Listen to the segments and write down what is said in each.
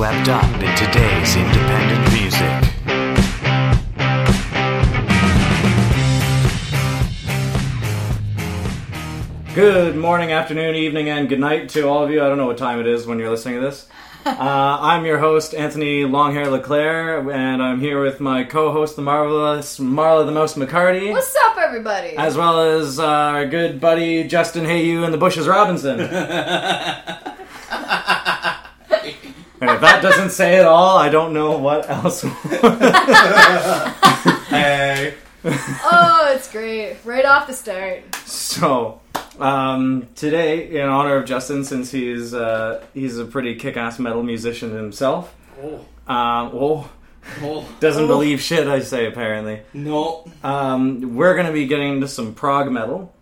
swept up in today's independent music. Good morning, afternoon, evening, and good night to all of you. I don't know what time it is when you're listening to this. Uh, I'm your host, Anthony Longhair Leclaire, and I'm here with my co-host, the marvelous Marla the Mouse McCarty, What's up, everybody? as well as uh, our good buddy Justin Hayu and the Bushes Robinson. and if that doesn't say it all, I don't know what else. hey. oh, it's great. Right off the start. So, um, today, in honor of Justin, since he's uh, he's a pretty kick-ass metal musician himself, Oh, um, oh, oh, doesn't oh. believe shit. I say apparently. No. Um, we're gonna be getting into some prog metal.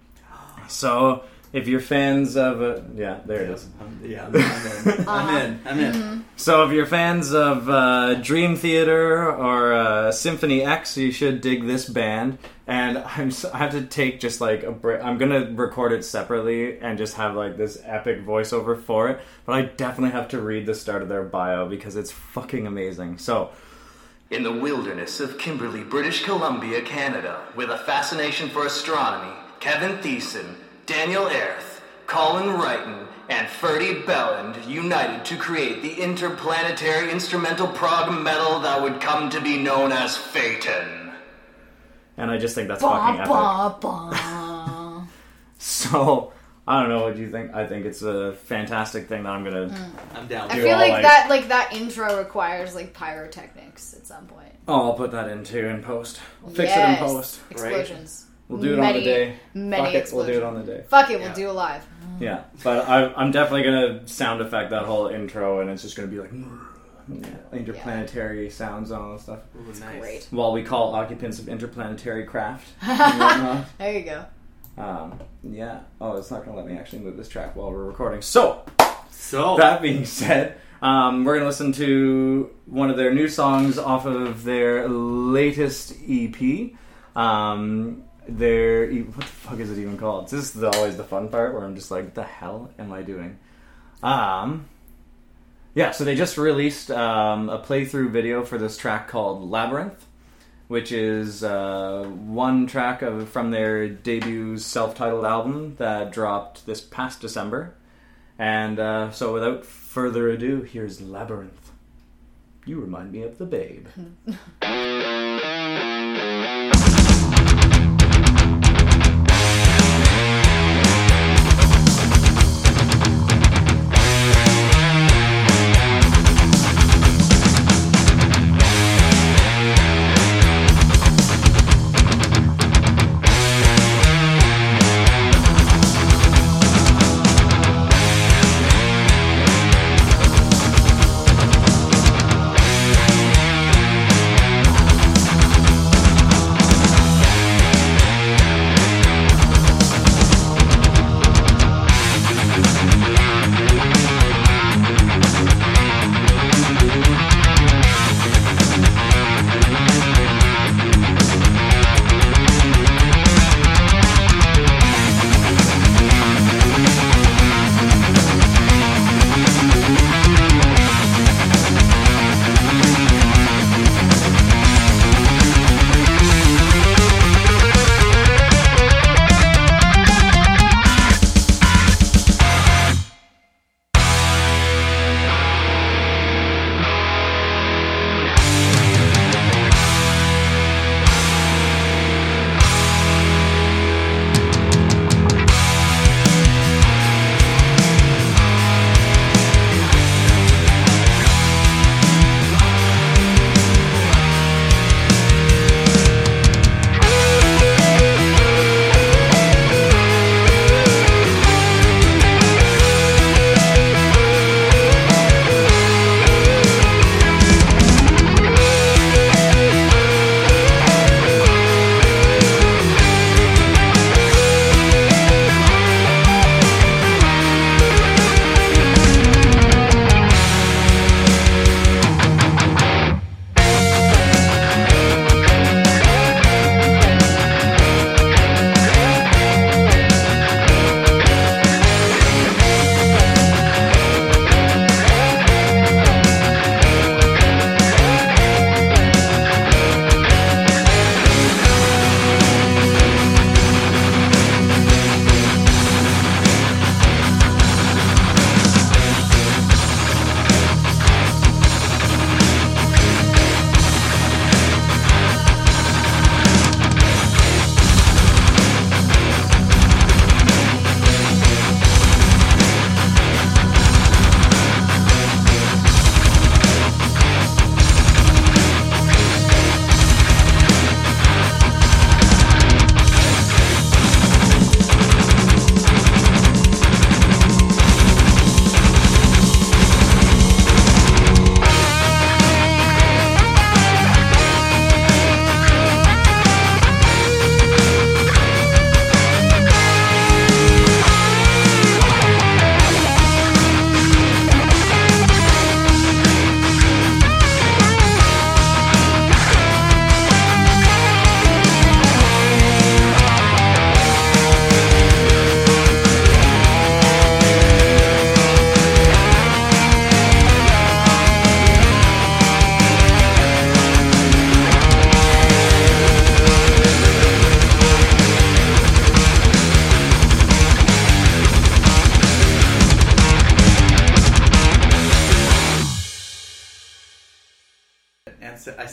So, if you're fans of, uh, yeah, there it is. Yeah, I'm, I'm in. I'm in. I'm in. So, if you're fans of uh, Dream Theater or uh, Symphony X, you should dig this band. And I'm I have to take just like a break. I'm gonna record it separately and just have like this epic voiceover for it. But I definitely have to read the start of their bio because it's fucking amazing. So, In the wilderness of Kimberley, British Columbia, Canada, with a fascination for astronomy, Kevin Thiessen, Daniel Erth, Colin Wrighton, and Ferdy Belland united to create the interplanetary instrumental prog metal that would come to be known as Phaeton. and I just think that's fucking epic. bah, bah. So I don't know what you think. I think it's a fantastic thing that I'm gonna. Mm. I'm down. I Do feel like, like- that like that intro requires like pyrotechnics at some point. Oh, I'll put that in too in post. We'll fix it in post. Explosions. We'll do it many, on the day. Many Fuck it, we'll do it on the day. Fuck it, we'll Yeah. do it live. Yeah, but I, I'm definitely gonna sound effect that whole intro, and it's just gonna be like yeah, interplanetary sounds and all that stuff. Ooh, nice. Great. While we call occupants of interplanetary craft. There you go. um, yeah. Oh, it's not gonna let me actually move this track while we're recording. So So, that being said, um, we're gonna listen to one of their new songs off of their latest EP. Um, their E- what the fuck is it even called? This is always the fun part where I'm just like, the hell am I doing? Um, yeah, so they just released um, a playthrough video for this track called Labyrinth, which is uh, one track of from their debut self-titled album that dropped this past December. And uh, so, without further ado, here's Labyrinth. You remind me of the Babe.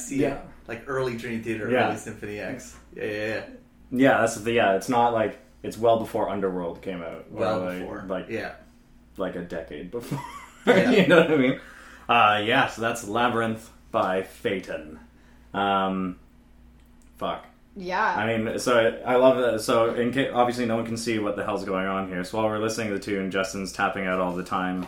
see Yeah. it. Like early Dream Theater, Yeah. early Symphony X. Yeah, yeah, yeah. Yeah, that's the yeah. It's not like it's well before Underworld came out. Well like, before. like yeah. like a decade before. Yeah. you know what I mean? Uh, yeah, so that's Labyrinth by Phaeton. Um, fuck. Yeah. I mean, so I, I love that. So, in case, obviously, no one can see what the hell's going on here. So, while we're listening to the tune, Justin's tapping out all the time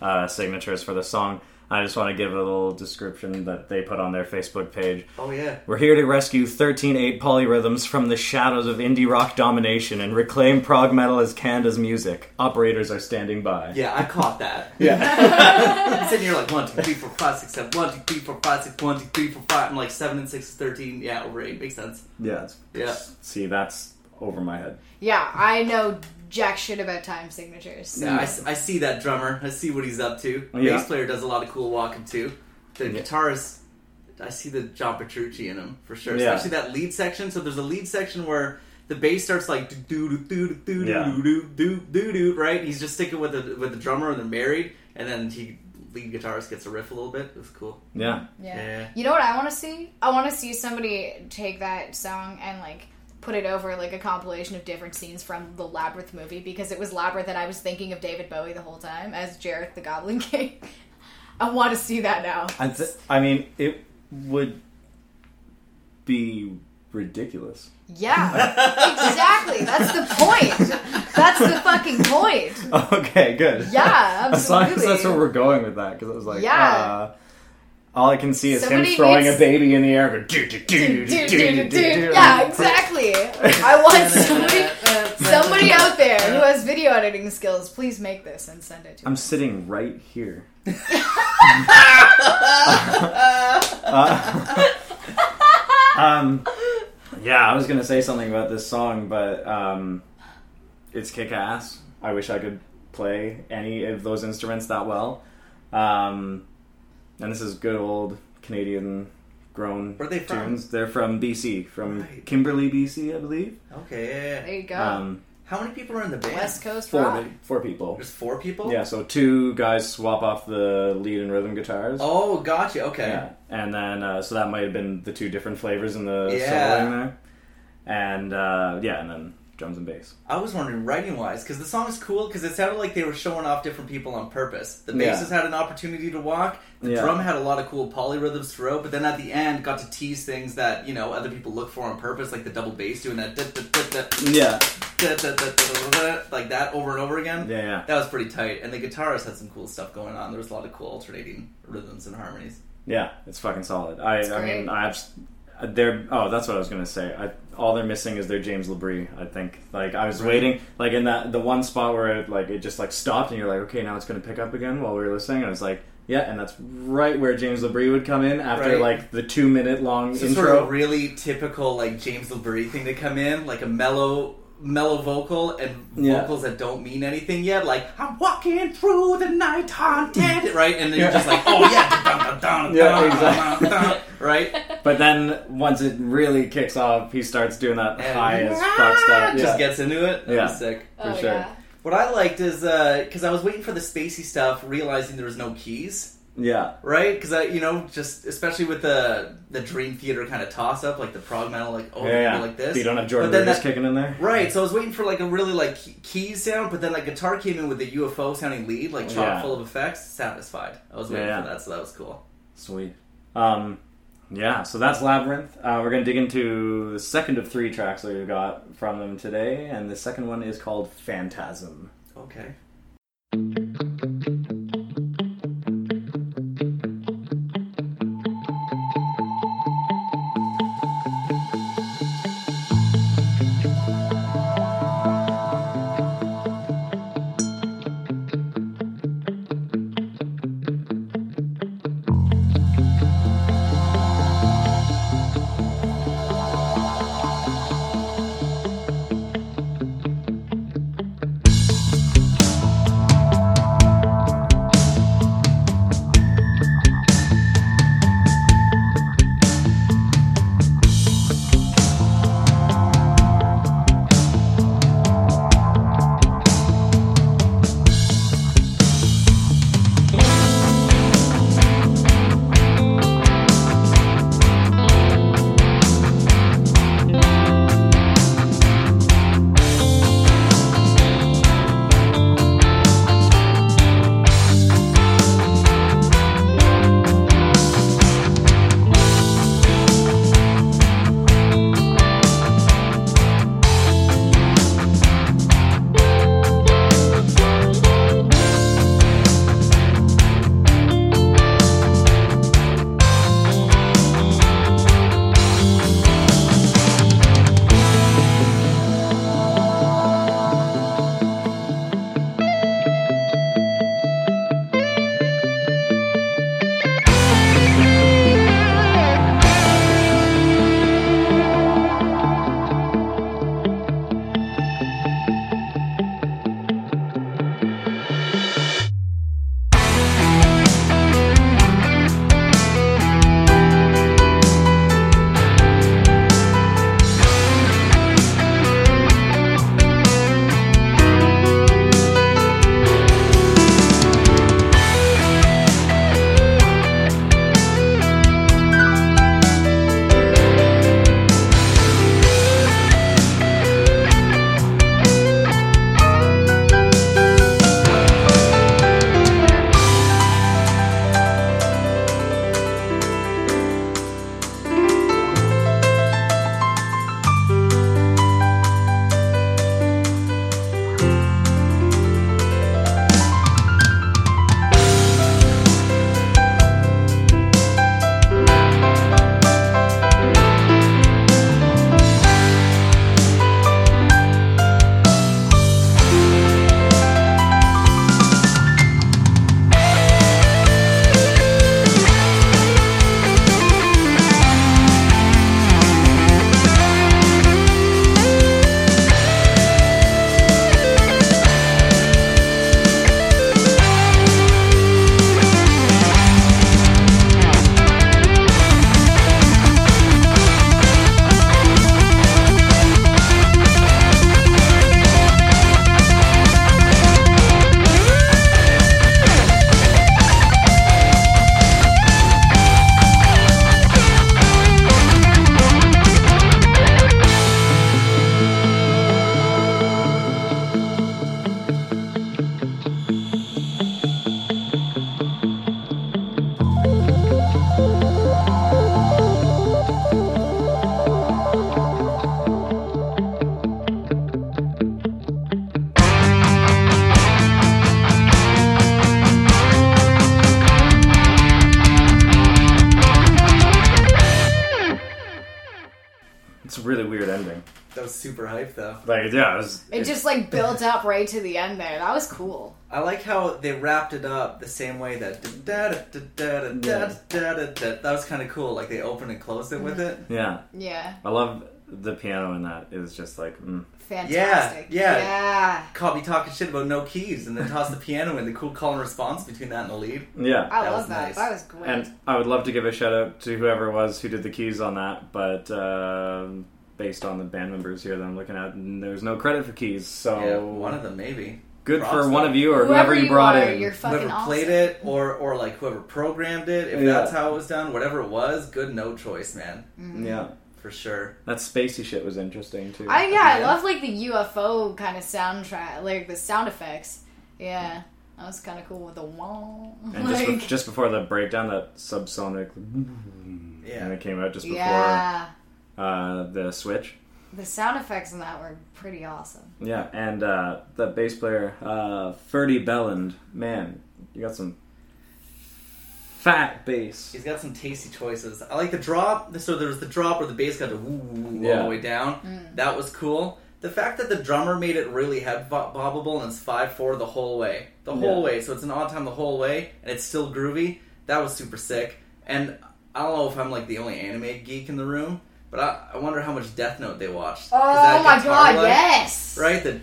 uh, signatures for the song. I just want to give a little description that they put on their Facebook page. Oh yeah. We're here to rescue 13-8 polyrhythms from the shadows of indie rock domination and reclaim prog metal as Canada's music. Operators are standing by. Yeah, I caught that. Yeah. I'm sitting here like one, two, three, four, five, six, seven, one, two, three, four, five, six, one, two, three, four, five. I'm like seven and six is thirteen. Yeah, over eight makes sense. yeah. it's- Yeah. See, that's over my head. yeah, I know jack shit about time signatures. Yeah, I, s- I see that drummer. I see what he's up to. Oh, the Yeah. bass player does a lot of cool walking too. The Yeah. guitarist, I see the John Petrucci in him for sure. Yeah. Especially that lead section. So there's a lead section where the bass starts like do do do do do Yeah. do do do do do right. He's just sticking with the with the drummer and they're married, and then he lead guitarist gets a riff a little bit. It was cool. Yeah. Yeah. Yeah. You know what I want to see? I want to see somebody take that song and like put it over like a compilation of different scenes from the Labyrinth movie because it was Labyrinth and I was thinking of David Bowie the whole time as Jareth the Goblin King. I want to see that now. I, th- I mean, it would be ridiculous. Yeah, exactly. That's the point. That's the fucking point. Okay, good. Yeah, As long as absolutely. that's where we're going with that, because it was like, Yeah. uh, all I can see is Somebody him throwing needs- a baby in the air. Go, do, do, do, do, Dude, do, dude, do, dude, do, dude. do. Yeah, exactly. I want somebody, somebody out there who has video editing skills. Please make this and send it to me. I'm me. sitting right here. Uh, um, yeah, I was gonna say something about this song, but um, it's kick ass. I wish I could play any of those instruments that well. Um, and this is good old Canadian grown Where are they from? tunes. They're from BC, from Right. Kimberley, BC, I believe. Okay, yeah, yeah. There you go. Um, How many people are in the band? West Coast four, rock. four people. There's four people. Yeah, so two guys swap off the lead and rhythm guitars. Oh, gotcha. Okay. Yeah, and then uh, so that might have been the two different flavors in the Yeah. soloing there, and uh, yeah, and then drums and bass. I was wondering writing wise because the song is cool because it sounded like they were showing off different people on purpose. The Yeah. bassist had an opportunity to walk. The Yeah. drum had a lot of cool polyrhythms throughout, but then at the end got to tease things that you know other people look for on purpose, like the double bass doing that da- da- da- da- Yeah, like that over and over again. yeah, yeah, That was pretty tight, and the guitarist had some cool stuff going on. There was a lot of cool alternating rhythms and harmonies. yeah. It's fucking solid. I, I great. mean, I abs- they're oh, that's what I was gonna say. I, all they're missing is their James LaBrie. I think. Like I was waiting, like in that the one spot where it, like it just like stopped, and you're like, okay, now it's gonna pick up again while we were listening. And I was like. Yeah, and that's right where James LaBrie would come in after Right. like the two minute long So intro. sort of really typical like James LaBrie thing to come in, like a mellow mellow vocal and Yeah. vocals that don't mean anything yet, like I'm walking through the night haunted right? And then you're just like, Oh yeah, dun, dun, dun, Yeah, exactly. dun, dun, right? But then once it really kicks off, he starts doing that And high as fuck stuff. just Yeah, gets into it. That Yeah. was sick. for oh, sure. yeah. What I liked is uh, because I was waiting for the spacey stuff, realizing there was no keys. Yeah, Right, because I, you know, just especially with the the Dream Theater kind of toss up, like the prog metal, like oh, yeah, yeah. like this. So you don't have Jordan But then Rudess that- kicking in there. Right, so I was waiting for like a really like key- sound, but then like guitar came in with the UFO sounding lead, like chock Yeah. full of effects. Satisfied. I was waiting Yeah, for that, so that was cool. Sweet. Um, yeah, so that's Labyrinth. Uh, we're gonna dig into the second of three tracks that we've got from them today, and the second one is called Phantasm. Okay. Though. Like, yeah, it was. It just like built up right to the end there. That was cool. I like how they wrapped it up the same way that da da da da da da da da da. That was kind of cool. Like they opened and closed it with it. Yeah, Yeah. I love the piano in that. It was just like, mm. Fantastic. yeah. Yeah. Caught me talking shit about no keys, and then tossed the piano in. The cool call and response between that and the lead. yeah. I That love was that. nice. That was great. And I would love to give a shout out to whoever it was who did the keys on that, but um based on the band members here that I'm looking at, and there's no credit for keys. So Yeah, one of them maybe. good Props, for one though. of you or Whoever whoever you you brought are, in. you're fucking Whoever awesome. played it, or or like whoever programmed it, if Yeah. that's how it was done, whatever it was, good no choice, man, mm-hmm. Yeah, for sure. that spacey shit was interesting too. I yeah, I Yeah. love like the UFO kind of soundtrack, like the sound effects. Yeah, that was kind of cool with the wall. and just, be- just before the breakdown, that subsonic, Yeah. and it came out just before yeah, uh, the switch. the sound effects in that were pretty awesome. Yeah, and uh, the bass player, uh, Ferdy Belland, man, you got some fat bass. He's got some tasty choices. I like the drop. So there was the drop where the bass got to woo, woo, woo all the way down. That was cool. The fact that the drummer made it really head bo- bobbable and it's five four the whole way, the whole Yeah. way. So it's an odd time the whole way, and it's still groovy. That was super sick. And I don't know if I'm like the only anime geek in the room, but I, I wonder how much Death Note they watched. Oh my god, line- yes! Right? The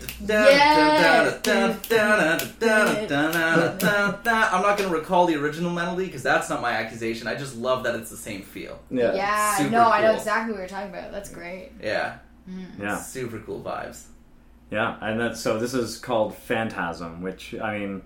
I'm not going to recall the original melody because that's not my accusation. I just love that it's the same feel. Yeah, Yeah, Super no, I know exactly what you're talking about. That's great. Yeah. yeah, Super cool vibes. yeah. And that's so. This is called Phantasm, which I mean,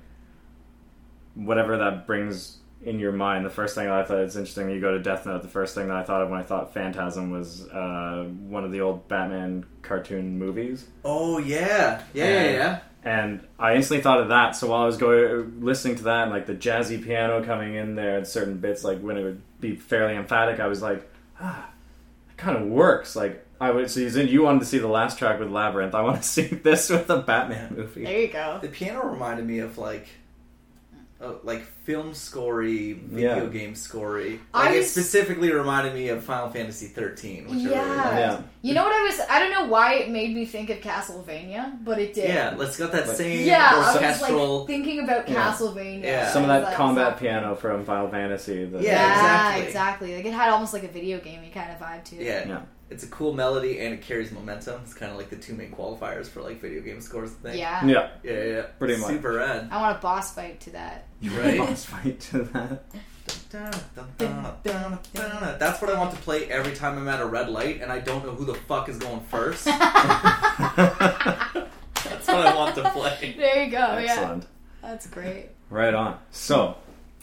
whatever that brings in your mind. The first thing that I thought it's interesting. You go to Death Note. The first thing that I thought of when I thought Phantasm was uh, one of the old Batman cartoon movies. Oh, yeah. Yeah, yeah, And- yeah. and I instantly thought of that. So while I was going listening to that, and like the jazzy piano coming in there, and certain bits, like when it would be fairly emphatic, I was like, ah, it kind of works. Like I would. So you you wanted to see the last track with Labyrinth. I want to see this with the Batman movie. There you go. The piano reminded me of like. Uh, like film scorey, video Yeah. game scorey. I Like it specifically reminded me of Final Fantasy 13, which I really Yeah. liked. Yeah. You know what I was? I don't know why it made me think of Castlevania, but it did. Yeah, let's got that Like- same Yeah, I was orchestral. like thinking about Yeah. Castlevania. Yeah. Some of that that's combat not- piano from Final Fantasy. The, Yeah, Yeah, exactly. exactly. Like it had almost like a video gamey kind of vibe too. yeah. Yeah. It's a cool melody and it carries momentum. It's kind of like the two main qualifiers for like video game scores. I think. Yeah. Yeah. yeah, yeah, yeah. Pretty much. super rad. I want a boss fight to that. You Right? Boss fight to that. That's what I want to play every time I'm at a red light and I don't know who the fuck is going first. That's what I want to play. There you go. Yeah, Excellent. that's great. Right on. So,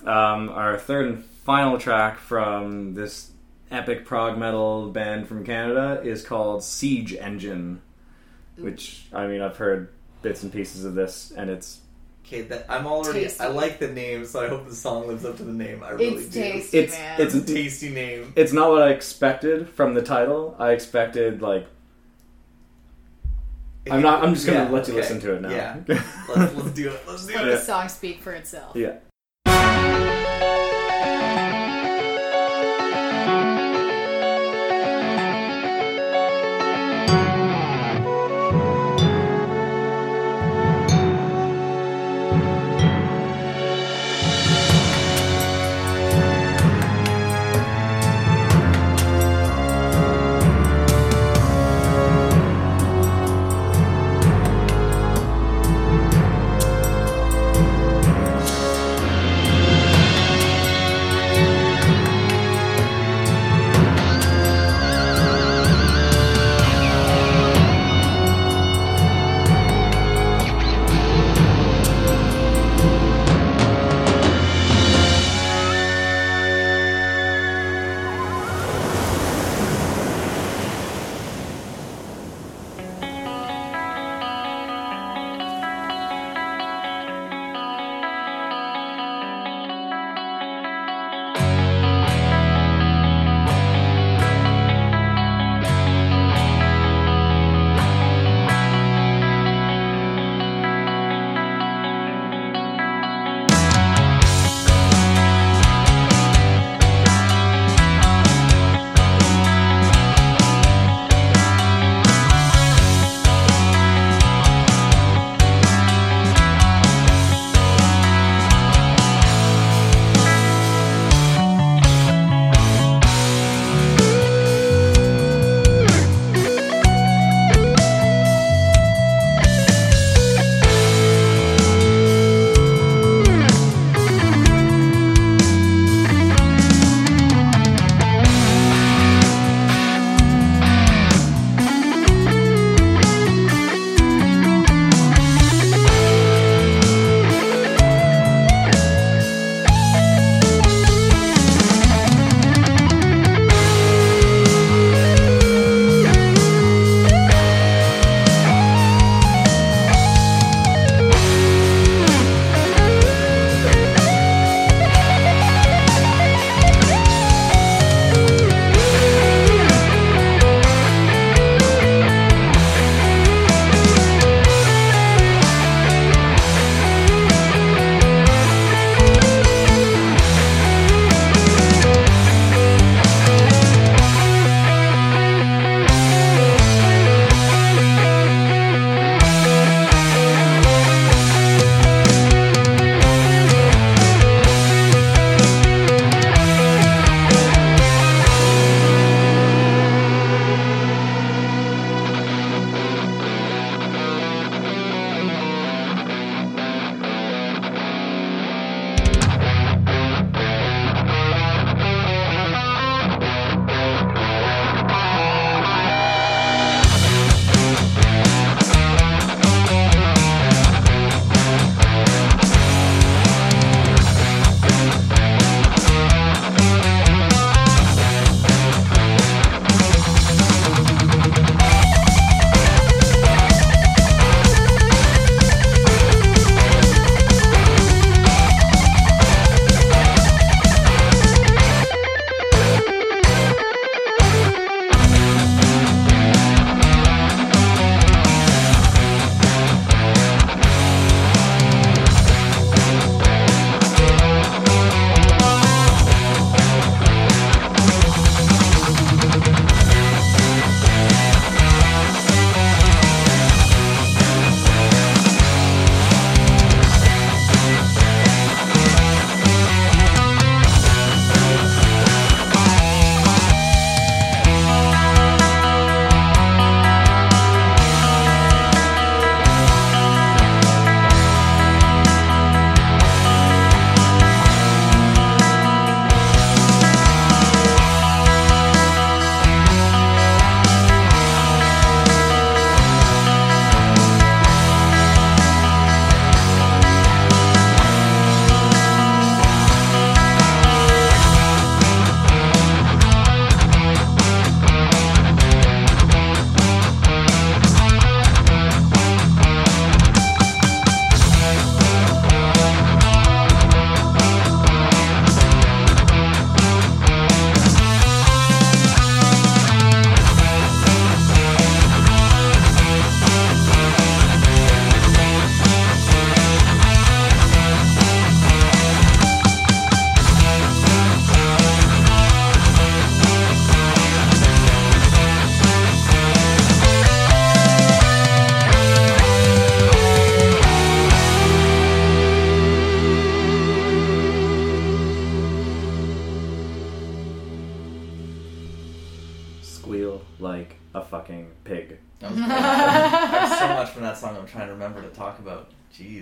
um, our third and final track from this epic prog metal band from Canada is called Siege Engine, which I mean I've heard bits and pieces of this, and it's Okay, that I'm already. Tasty. I like the name, so I hope the song lives up to the name. I really It's do. tasty, it's man. it's It's a tasty name. it's not what I expected from the title. I expected like I'm not. I'm just gonna Yeah, let you okay. listen to it now. Yeah. Let's, let's do it. Let's do Let it. the song speak for itself. yeah.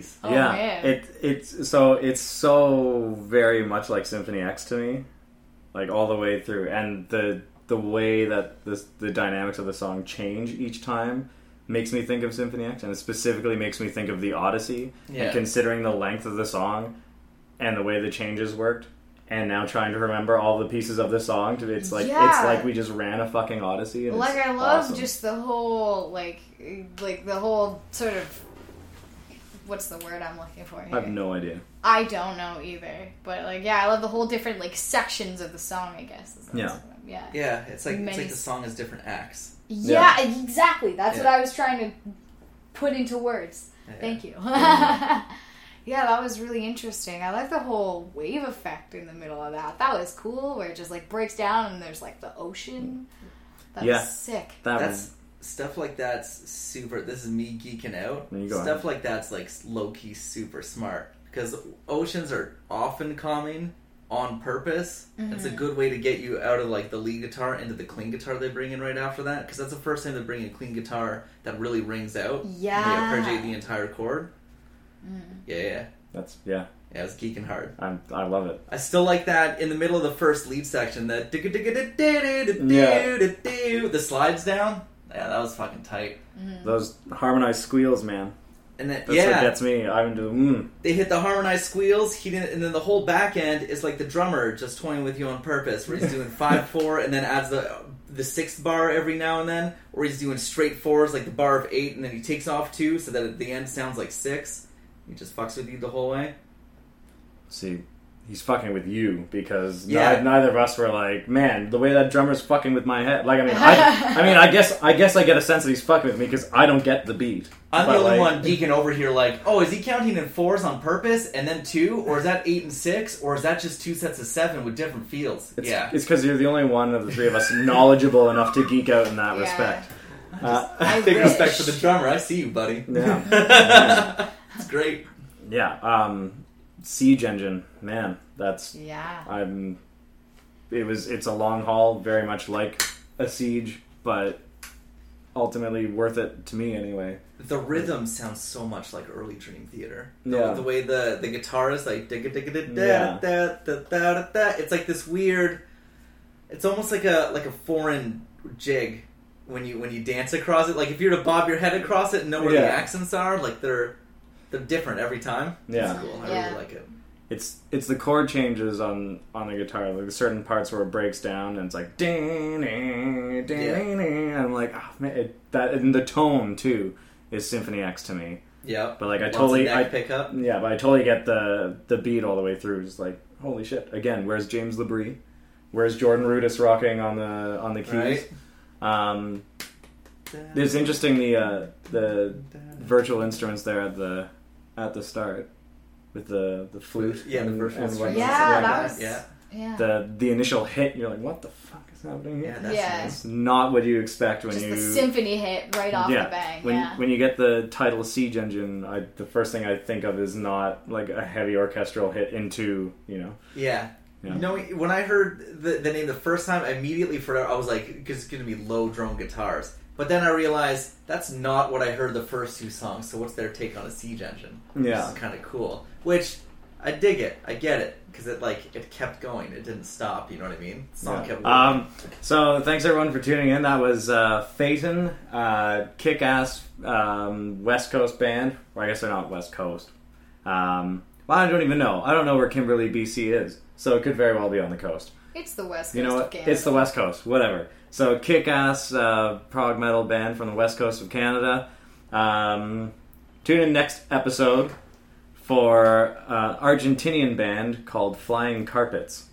80s. Oh, yeah. Man. It it's so it's so very much like Symphony X to me. Like all the way through and the the way that this, the dynamics of the song change each time makes me think of Symphony X, and it specifically makes me think of the Odyssey. Yeah. And considering the length of the song and the way the changes worked, and now trying to remember all the pieces of the song, to, it's like yeah. it's like we just ran a fucking Odyssey. like I love awesome. just the whole like like the whole sort of what's the word I'm looking for here? I have no idea. I don't know either, but like yeah, I love the whole different like sections of the song. I guess. is- Yeah. yeah. Yeah, it's like it's like the song has different acts. Yeah, exactly. That's what I was trying to put into words. Yeah. Thank you. yeah, that was really interesting. I like the whole wave effect in the middle of that. That was cool, where it just like breaks down and there's like the ocean. That Yeah. sick. That That's was stuff like that's super. This is me geeking out. You go Stuff like that's like low key super smart because oceans are often calming on purpose. It's a mm-hmm. good way to get you out of like the lead guitar into the clean guitar they bring in right after that because that's the first time they bring a clean guitar that really rings out. Yeah. And Yeah. they arpeggiate the entire chord. Mm. Yeah, yeah, that's yeah. yeah. It's geeking hard. I'm, I love it. I still like that in the middle of the first lead section. That Yeah. the slides down. Yeah, that was fucking tight. Those harmonized squeals, man. And then That's yeah, what gets me. I'm just mm. they hit the harmonized squeals. He didn't, and then the whole back end is like the drummer just toying with you on purpose, where he's doing five four, and then adds the the sixth bar every now and then, or he's doing straight fours like the bar of eight, and then he takes off two, so that at the end sounds like six. He just fucks with you the whole way. See, he's fucking with you because Yeah. ni- neither of us were like, man, the way that drummer's fucking with my head. Like, I mean, I, I mean, I guess, I guess I get a sense that he's fucking with me because I don't get the beat. I'm But, the only like- one geeking over here, like, oh, is he counting in fours on purpose and then two, or is that eight and six, or is that just two sets of seven with different feels? It's, yeah, it's because you're the only one of the three of us knowledgeable enough to geek out in that Yeah. respect. Uh, I big wish. respect for the drummer. I see you, buddy. Yeah. it's great. yeah. Um, Siege Engine, man, that's Yeah. I'm. It was. It's a long haul, very much like a siege, but ultimately worth it to me anyway. The rhythm sounds so much like early Dream Theater. The- Yeah. The way the the guitar is like digga digga da Yeah. da da da da da. It's like this weird. It's almost like a like a foreign jig when you when you dance across it. Like if you were to bob your head across it and know where the accents are, like they're they're different every time. Yeah. it's cool. I Yeah. really like it. It's it's the chord changes on on the guitar. Like certain parts where it breaks down and it's like ding ding ding Yeah. ding. And I'm like, oh, man, it, that and the tone too is Symphony X to me. Yeah, But like I Lots of totally I pick up. yeah, but I totally get the the beat all the way through. Just like holy shit! Again, where's James LaBrie? Where's Jordan Rudess rocking on the on the keys? Right. Um, it's interesting the uh, the virtual instruments there at the at the start with the the flute. Yeah, the and- virtual and instruments. whatnot. Yeah, Yeah, that was yeah. yeah. the the initial hit. You're like, what the fuck is happening Yeah, here? that's Yeah. nice. It's not what you expect when Just you the symphony hit right off yeah the bang. when yeah. when you get the title Siege Engine. I, the first thing I think of is not like a heavy orchestral hit into you know Yeah. Yeah. No, when I heard the, the name the first time, I immediately for I was like, because it's going to be low drone guitars. But then I realized that's not what I heard the first two songs. So what's their take on a siege engine? Yeah. is kind of cool. Which I dig it. I get it because it like it kept going. It didn't stop. You know what I mean? The song Yeah. kept. Um, so thanks everyone for tuning in. That was uh, Phaeton, uh, kick-ass um, West Coast band. Or I guess they're not West Coast. Um, well, I don't even know. I don't know where Kimberley, BC is. So it could very well be on the coast. it's the West Coast You know what? Canada. It's the West Coast. Whatever. So kick-ass uh, prog metal band from the West Coast of Canada. Um, tune in next episode for uh, Argentinian band called Flying Carpets,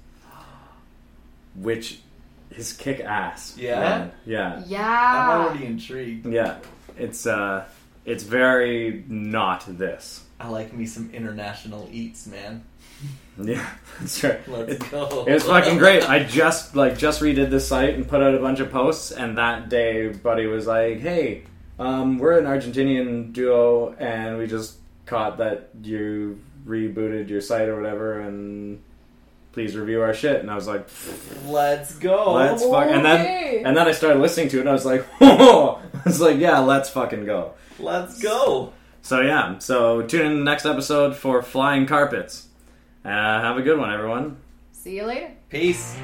which is kick-ass. Yeah? man. Yeah. Yeah. I'm already intrigued. Yeah. It's uh, it's very not this. I like me some international eats, man. Yeah, that's right. Let's It- go. It was fucking great. I just like just redid the site and put out a bunch of posts, and that day, Buddy was like, "Hey, um, we're an Argentinian duo, and we just caught that you rebooted your site or whatever, and please review our shit. And I was like, Let's go. let's fuck. And then and then I started listening to it, and I was like, I was like, yeah, let's fucking go. Let's go. So yeah, so tune in the next episode for Flying Carpets. Uh, have a good one, everyone. See you later. Peace.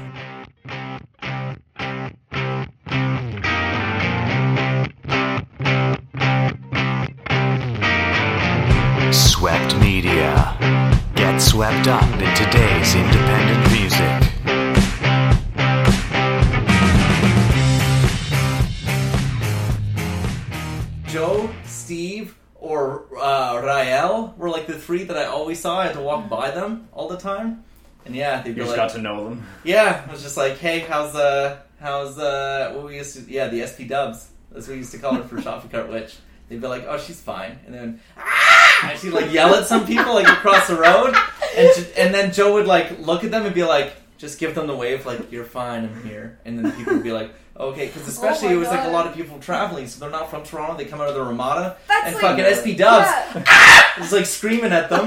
Saw. I had to walk by them all the time. And yeah, they'd be You just like, got to know them. yeah, I was just like, hey, how's uh, how's uh, what we used to, yeah, the SP Dubs. That's what we used to call her for Shopping Cart Witch. They'd be like, oh, she's fine, and then ah! and she'd like yell at some people like across the road, and ju- and then Joe would like look at them and be like, just give them the wave, like you're fine, I'm here, and then people would be like. Okay, because especially Oh my it was like a God. lot of people traveling, so they're not from Toronto. They come out of the Ramada, That's and like- fucking SP Dubs Yeah. is like screaming at them,